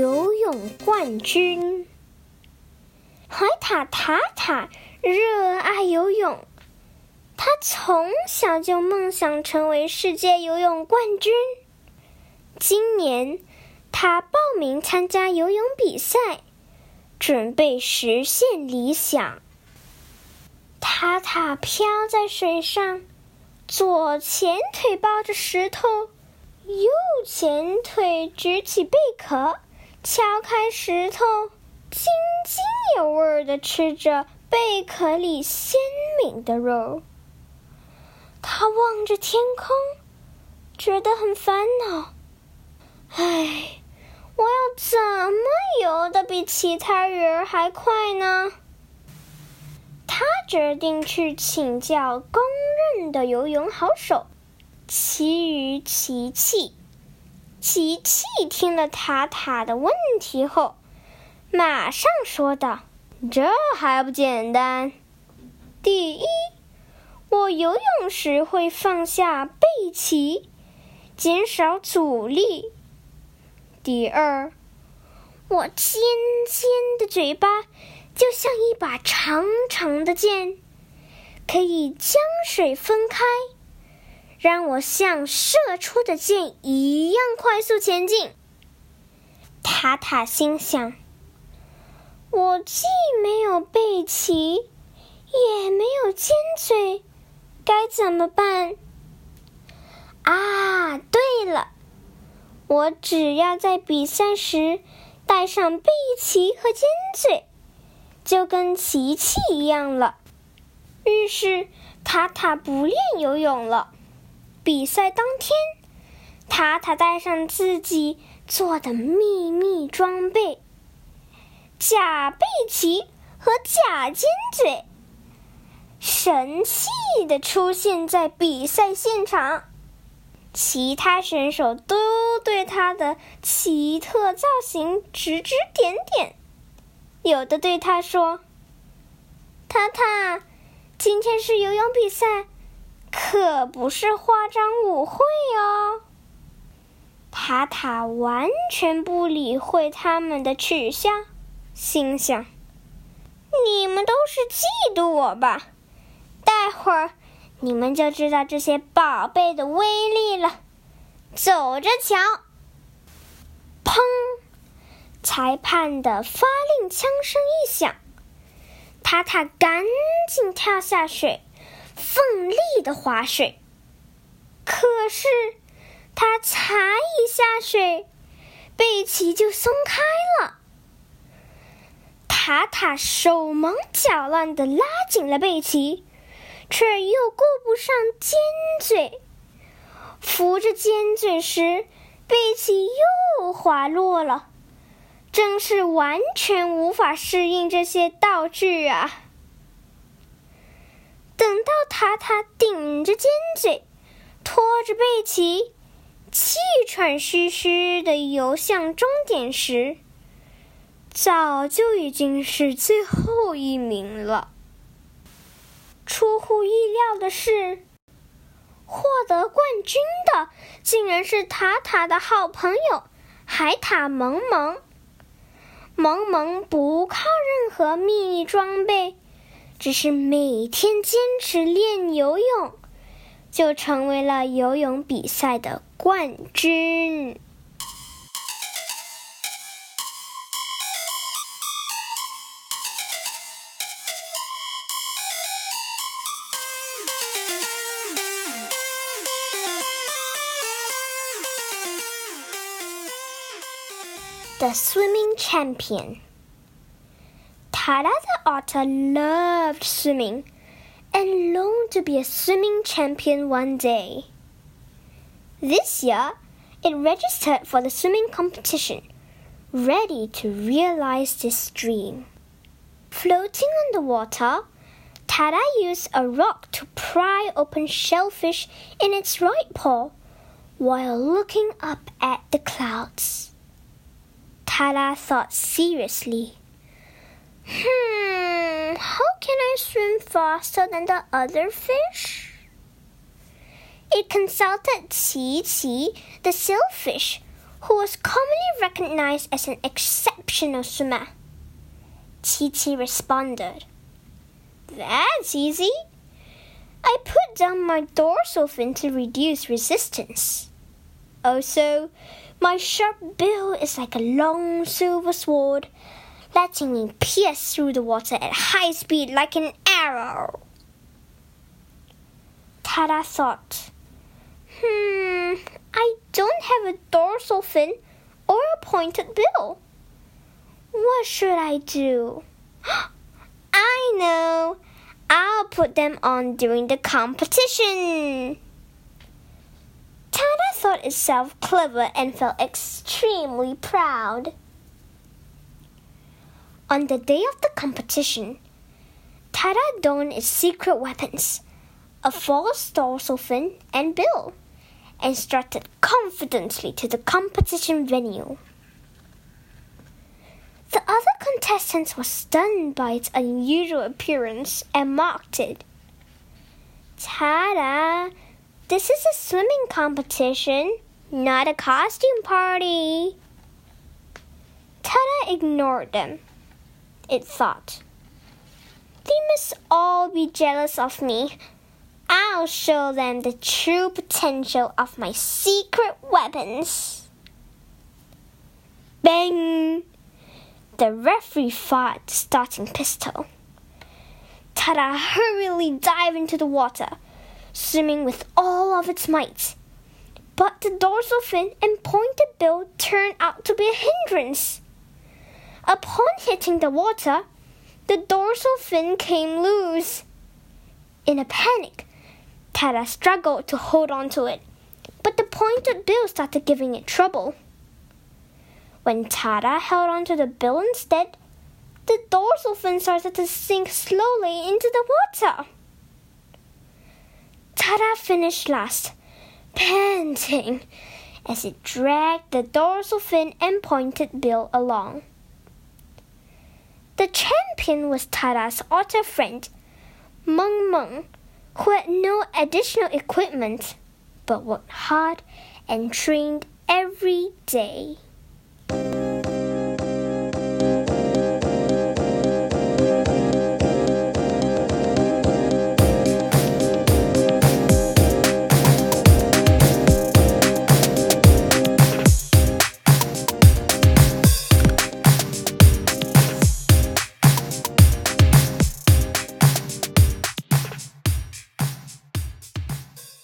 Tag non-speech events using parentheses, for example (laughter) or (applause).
游泳冠军。海塔塔塔热爱游泳，他从小就梦想成为世界游泳冠军。今年，他报名参加游泳比赛，准备实现理想。塔塔漂在水上，左前腿抱着石头，右前腿举起贝壳，敲开石头，津津有味地吃着贝壳里鲜美的肉。他望着天空，觉得很烦恼。唉，我要怎么游的比其他人还快呢？他决定去请教公认的游泳好手奇鱼奇奇。琪琪听了塔塔的问题后，马上说道：“这还不简单？第一，我游泳时会放下背鳍，减少阻力。第二，我尖尖的嘴巴就像一把长长的剑，可以将水分开。”让我像射出的箭一样快速前进。塔塔心想：“我既没有背鳍，也没有尖嘴，该怎么办？”啊，对了，我只要在比赛时带上背鳍和尖嘴，就跟琪琪一样了。于是，塔塔不练游泳了。比赛当天，塔塔带上自己做的秘密装备——假背鳍和假尖嘴，神气的出现在比赛现场。其他选手都对他的奇特造型指指点点，有的对他说：“塔塔，今天是游泳比赛。”可不是化妆舞会哦！塔塔完全不理会他们的取笑，心想：“你们都是嫉妒我吧？待会儿你们就知道这些宝贝的威力了。”走着瞧！砰！裁判的发令枪声一响，塔塔赶紧跳下水。奋力的划水，可是他才一下水，贝奇就松开了。塔塔手忙脚乱的拉紧了贝奇，却又顾不上尖嘴，扶着尖嘴时，贝奇又滑落了，真是完全无法适应这些道具啊！等到塔塔顶着尖嘴，拖着背鳍，气喘吁吁的游向终点时，早就已经是最后一名了。出乎意料的是，获得冠军的竟然是塔塔的好朋友海獭萌萌。萌萌不靠任何秘密装备。只是每天坚持练游泳，就成为了游泳比赛的冠军。The swimming champion. Tada the otter loved swimming and longed to be a swimming champion one day. This year, it registered for the swimming competition, ready to realize this dream. Floating on the water, Tada used a rock to pry open shellfish in its right paw while looking up at the clouds. Tada thought seriously. Hmm, how can I swim faster than the other fish? It consulted Qi Qi, the sailfish, who was commonly recognized as an exceptional swimmer. Chi responded, That's easy. I put down my dorsal fin to reduce resistance. Also, my sharp bill is like a long silver sword, letting me pierce through the water at high speed like an arrow. Tada thought, Hmm, I don't have a dorsal fin or a pointed bill. What should I do? (gasps) I know! I'll put them on during the competition. Tada thought itself clever and felt extremely proud. On the day of the competition, Tada donned its secret weapons a false dorsal fin and bill and strutted confidently to the competition venue. The other contestants were stunned by its unusual appearance and mocked it. Tada! This is a swimming competition, not a costume party. Tada ignored them. It thought. They must all be jealous of me. I'll show them the true potential of my secret weapons. Bang! The referee fired the starting pistol. Tada hurriedly dived into the water, swimming with all of its might. But the dorsal fin and pointed bill turned out to be a hindrance. Upon hitting the water, the dorsal fin came loose. In a panic, Tada struggled to hold on to it, but the pointed bill started giving it trouble. When Tada held onto the bill instead, the dorsal fin started to sink slowly into the water. Tada finished last, panting as it dragged the dorsal fin and pointed bill along. The champion was Tada's otter friend, Meng Meng, who had no additional equipment but worked hard and trained every day.